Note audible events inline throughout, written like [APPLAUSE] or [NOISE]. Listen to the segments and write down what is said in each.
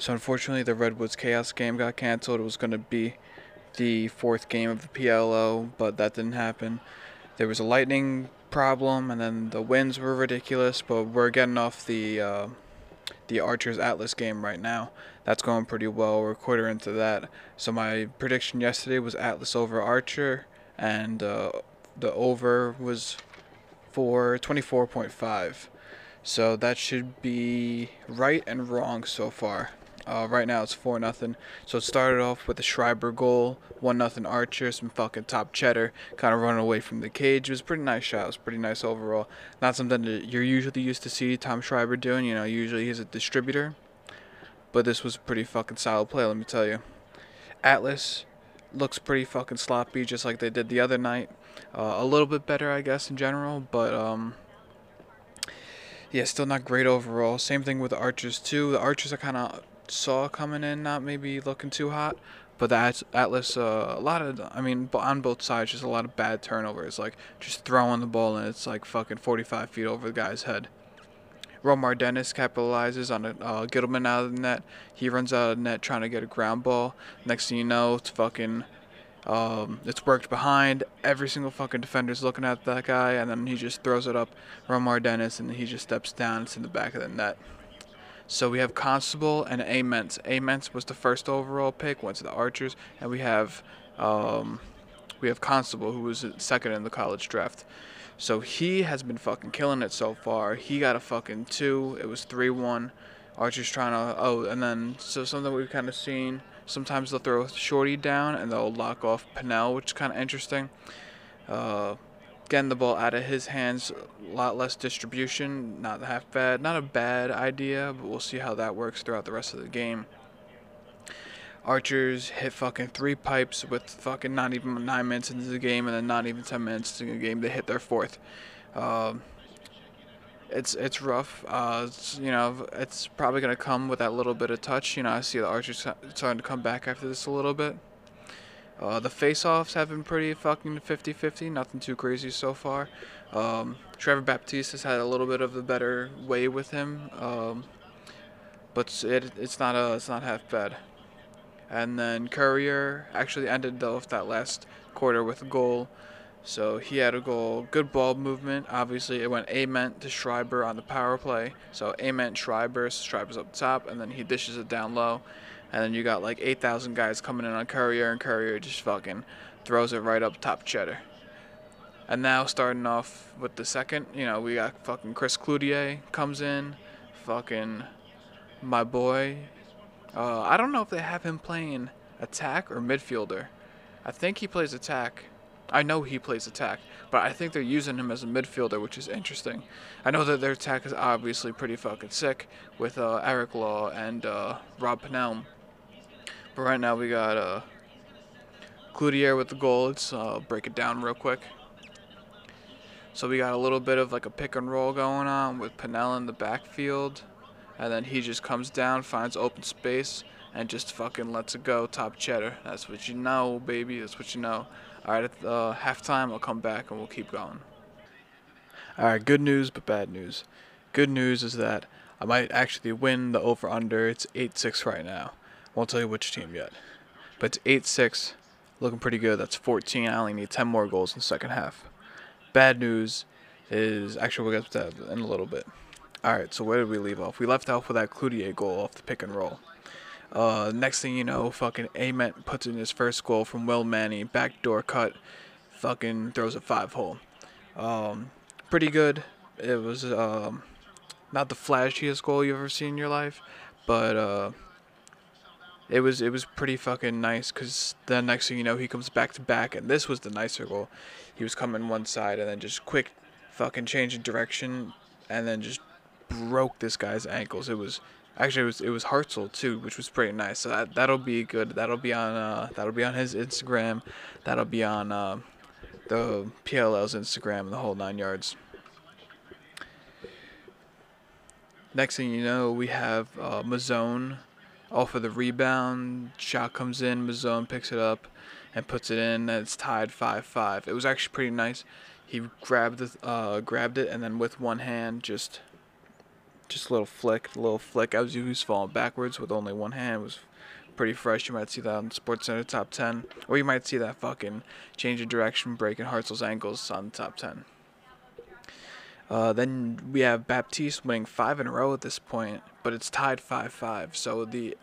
So unfortunately, the Redwoods Chaos game got canceled. It was going to be the fourth game of the PLL, but that didn't happen. There was a lightning problem, and then the winds were ridiculous. But we're getting off the uh, the Archers Atlas game right now. That's going pretty well. We're a quarter into that. So my prediction yesterday was Atlas over Archer, and uh, the over was for 24.5. So that should be right and wrong so far. Uh, right now it's four nothing. So it started off with a Schreiber goal, one nothing Archer, some fucking top cheddar, kind of running away from the cage. It was pretty nice shot. It was pretty nice overall. Not something that you're usually used to see Tom Schreiber doing. You know, usually he's a distributor, but this was a pretty fucking solid play. Let me tell you. Atlas looks pretty fucking sloppy, just like they did the other night. Uh, a little bit better, I guess, in general, but um, yeah, still not great overall. Same thing with the Archers too. The Archers are kind of saw coming in, not maybe looking too hot, but the Atlas, uh, a lot of, I mean, on both sides, just a lot of bad turnovers. Like just throwing the ball and it's like fucking 45 feet over the guy's head. Romar Dennis capitalizes on a uh, Ghitelman out of the net. He runs out of the net trying to get a ground ball. Next thing you know, it's fucking um, it's worked behind. Every single fucking defender's looking at that guy, and then he just throws it up. Romar Dennis, and he just steps down. It's in the back of the net. So we have Costabile and Aments. Aments was the first overall pick, went to the Archers, and we have um, we have Costabile, who was second in the college draft. So he has been fucking killing it so far. He got a fucking two. It was three one. Archer's trying to oh, and then so something we've kind of seen Sometimes they'll throw Shorty down and they'll lock off Pannell, which is kind of interesting. Uh, getting the ball out of his hands, a lot less distribution, not half bad. Not a bad idea, but we'll see how that works throughout the rest of the game. Archers hit fucking three pipes with fucking not even nine minutes into the game, and then not even ten minutes into the game, they hit their fourth. Um, it's it's rough. Uh, it's, you know, it's probably gonna come with that little bit of touch. You know, I see the Archers starting to come back after this a little bit. Uh, the face-offs have been pretty fucking 50-50. Nothing too crazy so far. Um, Trevor Baptiste has had a little bit of a better way with him, um, but it it's not a it's not half bad. And then Courier actually ended off that last quarter with a goal. So he had a goal, good ball movement. Obviously, it went Ament to Schreiber on the power play. So Ament, Schreiber, Schreiber's up top, and then he dishes it down low. And then you got like 8,000 guys coming in on Courier, and Courier just fucking throws it right up top cheddar. And now starting off with the second, you know, we got fucking Chris Cloutier comes in, fucking my boy. Uh, I don't know if they have him playing attack or midfielder. I think he plays attack. I know he plays attack, but I think they're using him as a midfielder, which is interesting. I know that their attack is obviously pretty fucking sick with uh, Eric Law and uh, Rob Pannell. But right now we got uh, Cloutier with the goal. Let's uh, break it down real quick. So we got a little bit of like a pick and roll going on with Pannell in the backfield. And then he just comes down, finds open space, and just fucking lets it go top cheddar. That's what you know, baby. That's what you know. All right, at uh, halftime, I'll come back and we'll keep going. All right, good news, but bad news. Good news is that I might actually win the over under. It's 8 6 right now. Won't tell you which team yet. But it's 8 6. Looking pretty good. That's 14. I only need 10 more goals in the second half. Bad news is actually, we'll get to that in a little bit. All right, so where did we leave off? We left off with that Cloutier goal off the pick and roll. Uh, next thing you know, fucking Ament puts in his first goal from Will Manny, backdoor cut, fucking throws a five hole. Um, pretty good. It was um, not the flashiest goal you've ever seen in your life, but uh, it was it was pretty fucking nice. Cause the next thing you know, he comes back to back, and this was the nicer goal. He was coming one side and then just quick, fucking change of direction, and then just broke this guy's ankles. It was Actually, it was it was Hartzell too, which was pretty nice. So that that'll be good. That'll be on uh, that'll be on his Instagram. That'll be on uh, the PLL's Instagram, the whole nine yards. Next thing you know, we have uh, Mazzone off of the rebound. Shot comes in. Mazzone picks it up and puts it in. And it's tied five five. It was actually pretty nice. He grabbed the, uh, grabbed it and then with one hand just just a little flick, a little flick he was falling backwards with only one hand it was pretty fresh. You might see that on Sports Center top 10, or you might see that fucking change of direction breaking Hartzell's ankles on top 10. Uh, then we have Baptiste winning five in a row at this point, but it's tied 5-5. So the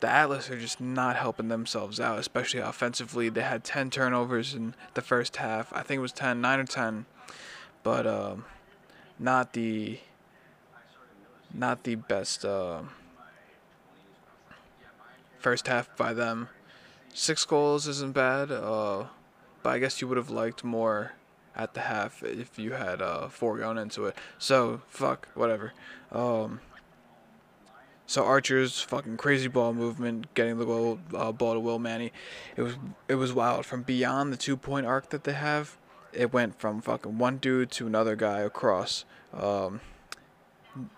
the Atlas are just not helping themselves out, especially offensively. They had 10 turnovers in the first half. I think it was 10, 9 or 10, but um, not the not the best uh, first half by them. Six goals isn't bad, uh, but I guess you would have liked more at the half if you had uh, four going into it. So fuck whatever. Um, so Archer's fucking crazy ball movement, getting the goal uh, ball to Will Manny, it was it was wild. From beyond the two point arc that they have, it went from fucking one dude to another guy across, um,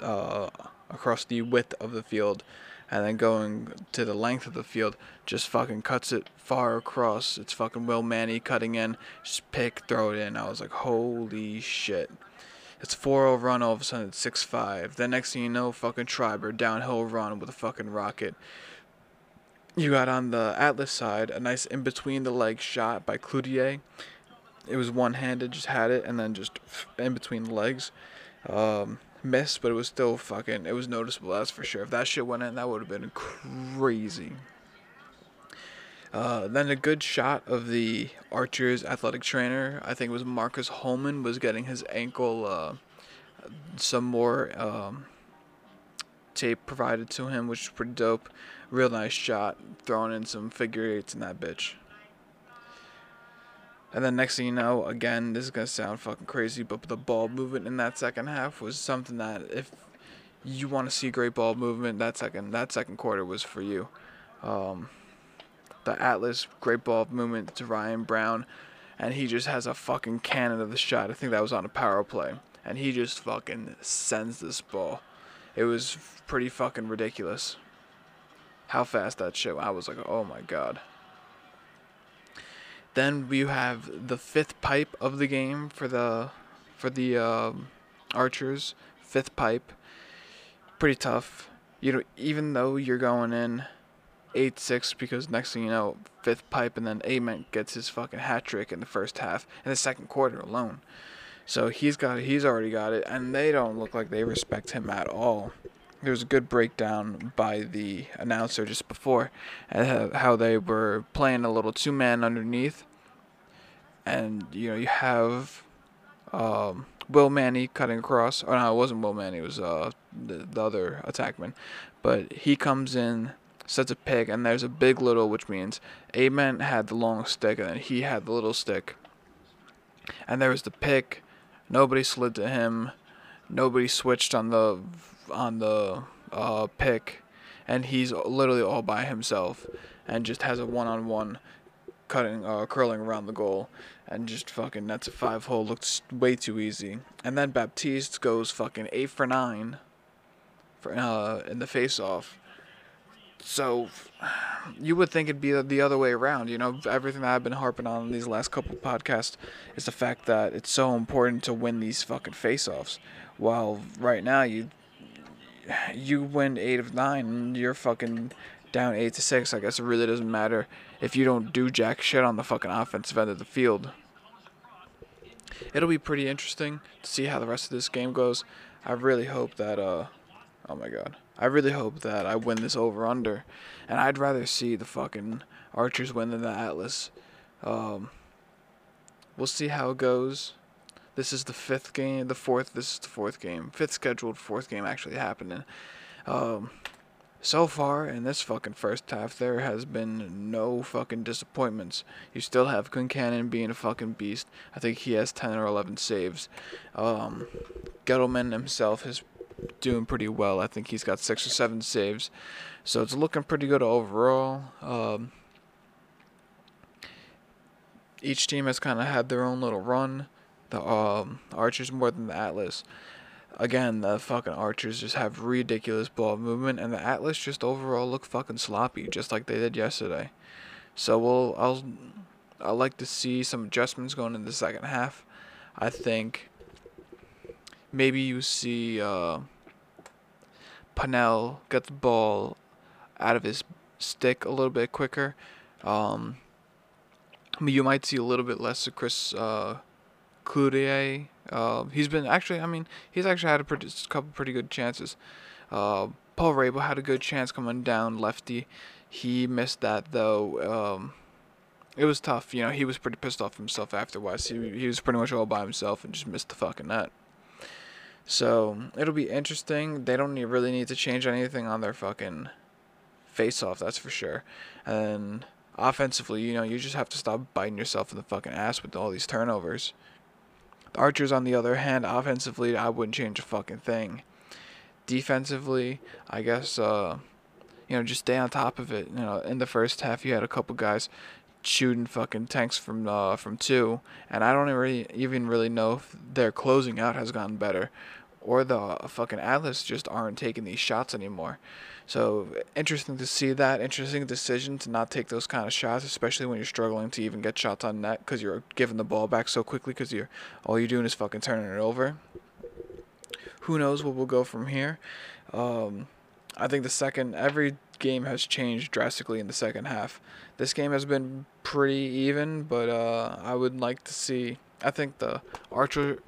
uh, across the width of the field, and then going to the length of the field, just fucking cuts it far across. It's fucking Will Manny cutting in, just pick, throw it in. I was like, holy shit. It's 4-0 run, all of a sudden it's 6-5. Then next thing you know, fucking Schreiber downhill run with a fucking rocket. You got on the Atlas side a nice in between the leg shot by Cloutier. It was one handed, just had it, and then just in between the legs. Um, missed, but it was still fucking. It was noticeable. That's for sure. If that shit went in, that would have been crazy. Uh, then a good shot of the Archer's athletic trainer, I think it was Marcus Holman, was getting his ankle uh, some more um, tape provided to him, which was pretty dope. Real nice shot, throwing in some figure eights in that bitch. And then next thing you know, again, this is gonna sound fucking crazy, but the ball movement in that second half was something that if you want to see great ball movement, that second that second quarter was for you. Um, the Atlas great ball movement to Ryan Brown, and he just has a fucking cannon of the shot. I think that was on a power play, and he just fucking sends this ball. It was pretty fucking ridiculous. How fast that shit! I was like, oh my god. Then we have the fifth pipe of the game for the for the um, archers. Fifth pipe, pretty tough. You know, even though you're going in eight six because next thing you know, fifth pipe and then Ament gets his fucking hat trick in the first half in the second quarter alone. So he's got he's already got it, and they don't look like they respect him at all there was a good breakdown by the announcer just before and how they were playing a little two man underneath. And you know you have um, Will Manny cutting across. Oh no it wasn't Will Manny it was uh, the, the other attackman. But he comes in sets a pick and there's a big little which means Ament had the long stick and he had the little stick. And there was the pick. Nobody slid to him. Nobody switched on the on the uh, pick, and he's literally all by himself, and just has a one-on-one cutting, uh, curling around the goal, and just fucking that's a five hole. Looks way too easy. And then Baptiste goes fucking eight for nine, for uh, in the face-off. So, you would think it'd be the other way around. You know, everything that I've been harping on in these last couple podcasts is the fact that it's so important to win these fucking face-offs. While right now you you win eight of nine, and you're fucking down eight to six. I guess it really doesn't matter if you don't do jack shit on the fucking offensive end of the field. It'll be pretty interesting to see how the rest of this game goes. I really hope that uh oh my god. I really hope that I win this over under. And I'd rather see the fucking Archers win than the Atlas. Um we'll see how it goes. This is the fifth game, the fourth. This is the fourth game, fifth scheduled fourth game actually happening. Um, so far in this fucking first half, there has been no fucking disappointments. You still have Concannon being a fucking beast. I think he has 10 or 11 saves. Um, Ghitelman himself is doing pretty well. I think he's got six or seven saves. So it's looking pretty good overall. Um, each team has kind of had their own little run the um, Archers more than the Atlas. Again, the fucking Archers just have ridiculous ball movement, and the Atlas just overall look fucking sloppy, just like they did yesterday. So we'll I'll I like to see some adjustments going in the second half. I think maybe you see uh, Pannell get the ball out of his stick a little bit quicker. Um, you might see a little bit less of Chris uh, Cloutier. Uh, he's been actually, I mean, he's actually had a pretty, couple pretty good chances. Uh, Paul Rabil had a good chance coming down lefty. He missed that though. Um, it was tough. You know, he was pretty pissed off himself afterwards. He, he was pretty much all by himself and just missed the fucking net. So it'll be interesting. They don't need, really need to change anything on their fucking face off, that's for sure. And offensively, you know, you just have to stop biting yourself in the fucking ass with all these turnovers. Archers, on the other hand, offensively, I wouldn't change a fucking thing. Defensively, I guess, uh, you know, just stay on top of it. You know, in the first half, you had a couple guys shooting fucking tanks from uh, from two, and I don't really, even really know if their closing out has gotten better, or the fucking Atlas just aren't taking these shots anymore. So interesting to see that. Interesting decision to not take those kind of shots, especially when you're struggling to even get shots on net because you're giving the ball back so quickly because you're all you're doing is fucking turning it over. Who knows what will go from here? Um, I think the second every game has changed drastically in the second half. This game has been pretty even, but uh, I would like to see. I think the Archer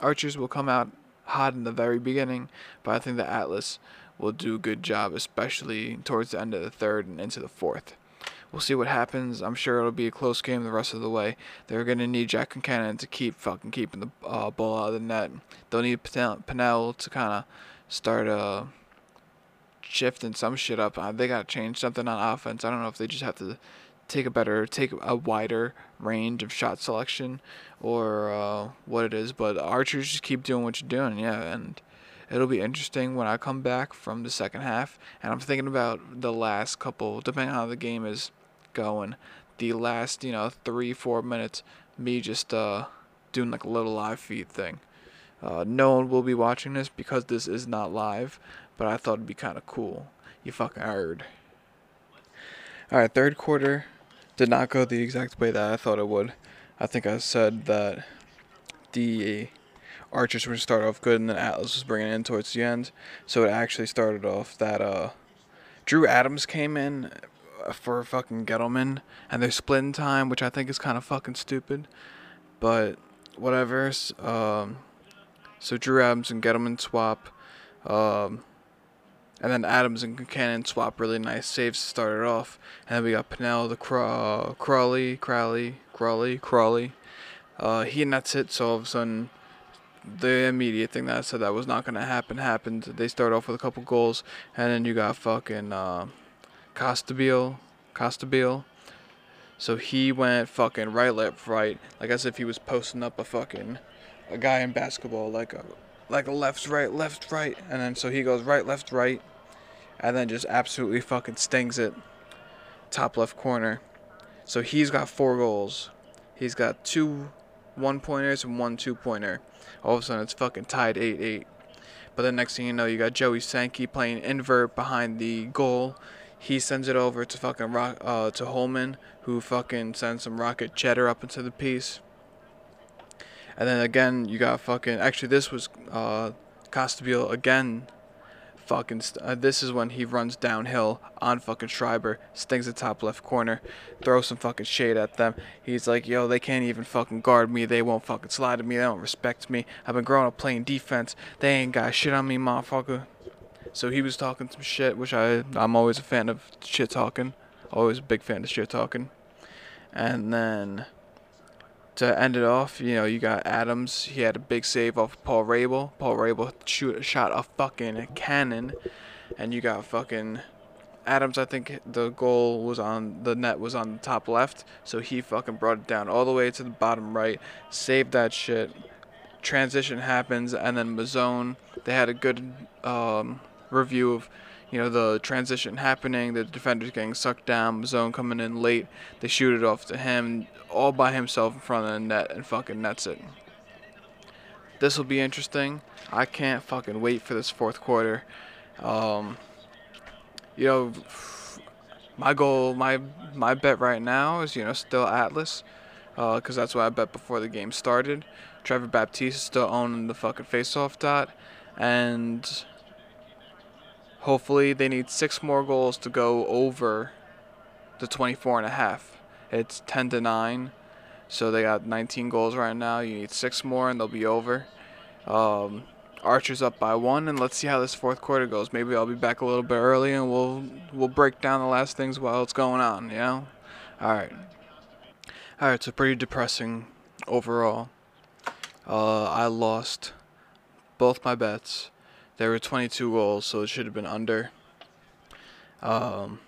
Archers will come out hot in the very beginning, but I think the Atlas will do a good job, especially towards the end of the third and into the fourth. We'll see what happens. I'm sure it'll be a close game the rest of the way. They're gonna need Jack Concannon to keep fucking keeping the uh, ball out of the net. They'll need Pannell to kind of start uh, shifting some shit up. Uh, they gotta change something on offense. I don't know if they just have to take a better, take a wider range of shot selection, or uh, what it is. But Archers just keep doing what you're doing, yeah, and it'll be interesting when I come back from the second half. And I'm thinking about the last couple, depending on how the game is going, the last, you know, three, four minutes, me just uh, doing like a little live feed thing. Uh, no one will be watching this because this is not live, but I thought it'd be kind of cool. You fucking heard. Alright, third quarter did not go the exact way that I thought it would. I think I said that the Archers were to start off good, and then Atlas was bringing in towards the end. So it actually started off that uh, Drew Adams came in for fucking Ghitelman, and they're splitting time, which I think is kind of fucking stupid. But whatever. Um, so Drew Adams and Ghitelman swap. Um, and then Adams and Cannon swap really nice saves to start it off. And then we got Pannell, the Craw- Crawley, Crowley, Crawley, Crawley. Uh, he that's it, so all of a sudden the immediate thing that I said that was not gonna happen happened. They start off with a couple goals, and then you got fucking uh, Costabile, Costabile. So he went fucking right, left, right, like as if he was posting up a fucking a guy in basketball, like a like left, right, left, right, and then so he goes right, left, right, and then just absolutely fucking stings it, top left corner. So he's got four goals. He's got two one pointers and one two pointer. All of a sudden, it's fucking tied 8 8. But then next thing you know, you got Joey Sankey playing invert behind the goal. He sends it over to fucking rock, uh, to Holman, who fucking sends some rocket cheddar up into the piece. And then again, you got fucking. Actually, this was uh, Costabile again fucking. Uh, this is when he runs downhill on fucking Schreiber, stings the top left corner, throws some fucking shade at them. He's like, yo, they can't even fucking guard me. They won't fucking slide at me. They don't respect me. I've been growing up playing defense. They ain't got shit on me, motherfucker. So he was talking some shit, which I I'm always a fan of shit talking. Always a big fan of shit talking. And then to end it off, you know, you got Adams. He had a big save off Paul Rabil. Paul Rabil shoot shot a fucking cannon, and you got fucking Adams. I think the goal was on the net was on the top left, so he fucking brought it down all the way to the bottom right, saved that shit. Transition happens, and then Mazzone. They had a good um, review of you know, the transition happening, the defenders getting sucked down, zone coming in late. They shoot it off to him all by himself in front of the net and fucking nets it. This will be interesting. I can't fucking wait for this fourth quarter. Um, you know, my goal, my my bet right now is you know still Atlas, because uh, that's what I bet before the game started. Trevor Baptiste is still owning the fucking faceoff dot, and Hopefully, they need six more goals to go over the 24 and a half. It's 10 to 9, so they got 19 goals right now. You need six more, and they'll be over. Um, Archer's up by one, and let's see how this fourth quarter goes. Maybe I'll be back a little bit early, and we'll we'll break down the last things while it's going on. You know, all right, all right. So pretty depressing overall. Uh, I lost both my bets. There were 22 goals, so it should have been under. Um,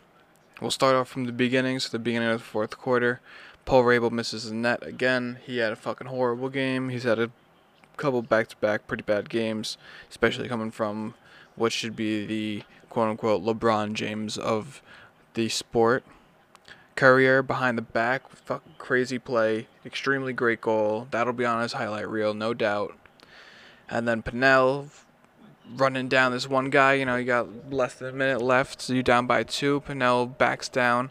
we'll start off from the beginning. So the beginning of the fourth quarter, Paul Rabil misses the net again. He had a fucking horrible game. He's had a couple back-to-back pretty bad games, especially coming from what should be the quote-unquote LeBron James of the sport. Courier behind the back, fucking crazy play, extremely great goal. That'll be on his highlight reel, no doubt. And then Pannell running down this one guy. You know, you got less than a minute left, so you're down by two. Pannell backs down,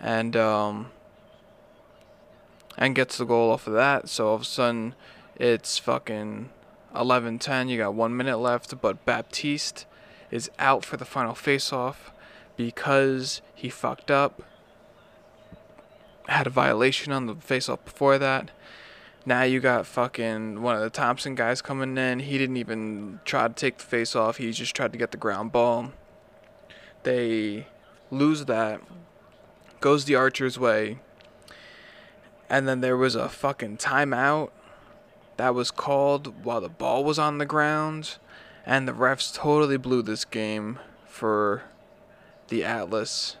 and um, and gets the goal off of that. So all of a sudden, it's fucking 11-10. You got one minute left, but Baptiste is out for the final face-off because he fucked up. Had a violation on the face-off before that. Now you got fucking one of the Thompson guys coming in. He didn't even try to take the face off. He just tried to get the ground ball. They lose that. Goes the Archer's way. And then there was a fucking timeout that was called while the ball was on the ground. And the refs totally blew this game for the Atlas.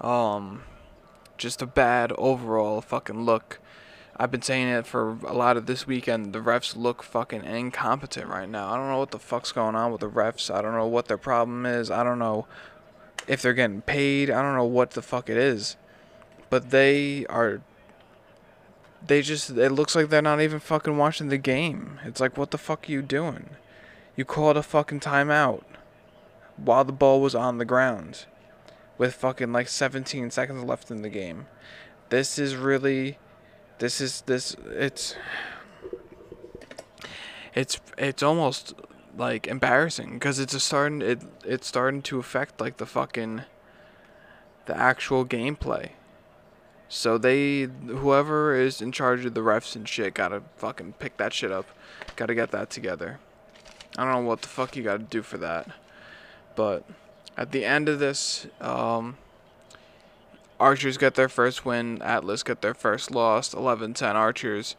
Um, just a bad overall fucking look I've been saying it for a lot of this weekend. The refs look fucking incompetent right now. I don't know what the fuck's going on with the refs. I don't know what their problem is. I don't know if they're getting paid. I don't know what the fuck it is. But they are. They just. It looks like they're not even fucking watching the game. It's like, what the fuck are you doing? You called a fucking timeout while the ball was on the ground with fucking like 17 seconds left in the game. This is really this is this it's it's it's almost like embarrassing because it's starting it it's starting to affect like the fucking the actual gameplay. So they whoever is in charge of the refs and shit gotta fucking pick that shit up. Gotta get that together. I don't know what the fuck you gotta do for that. But at the end of this, um, Archers get their first win. Atlas get their first loss. 11-10 Archers.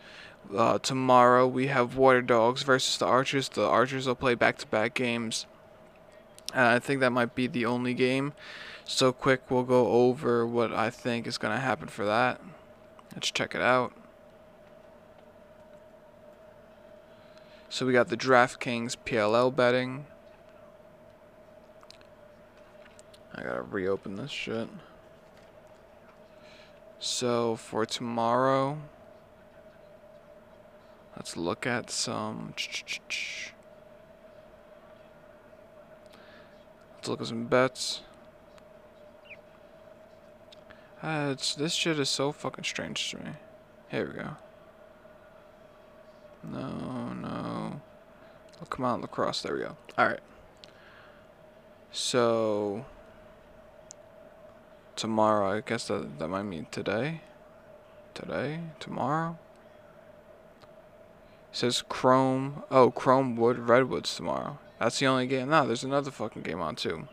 Uh, tomorrow we have Waterdogs versus the Archers. The Archers will play back-to-back games. I think that might be the only game. So quick, we'll go over what I think is going to happen for that. Let's check it out. So we got the DraftKings PLL betting. I gotta reopen this shit. So for tomorrow, let's look at some. Let's look at some bets. Uh, this shit is so fucking strange to me. Here we go. No, no. Oh, come on, lacrosse. There we go. Alright. So tomorrow. I guess that, that might mean today. Today? Tomorrow? It says Chrome. Oh, Chrome Wood Redwoods tomorrow. That's the only game. No, there's another fucking game on too.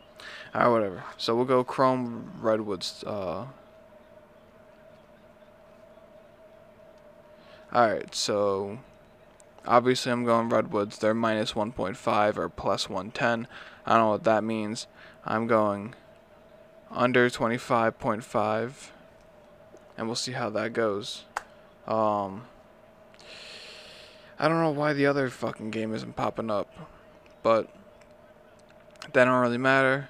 Alright, whatever. So we'll go Chrome Redwoods. Uh, Alright, so obviously I'm going Redwoods. They're minus 1.5 or plus 110. I don't know what that means. I'm going under 25.5 and we'll see how that goes. Um, I don't know why the other fucking game isn't popping up, but that don't really matter.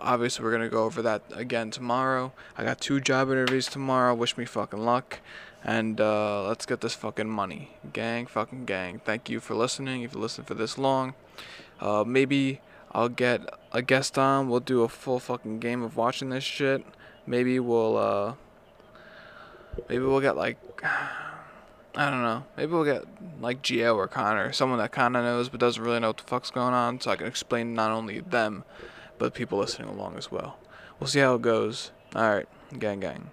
Obviously, we're gonna go over that again tomorrow. I got two job interviews tomorrow. Wish me fucking luck, and uh, let's get this fucking money, gang, fucking gang. Thank you for listening. If you listened for this long, uh, maybe I'll get a guest on. We'll do a full fucking game of watching this shit. Maybe we'll uh maybe we'll get like [SIGHS] I don't know. Maybe we'll get like Gio or Connor, someone that kinda knows but doesn't really know what the fuck's going on, so I can explain not only them, but people listening along as well. We'll see how it goes. All right, gang, gang.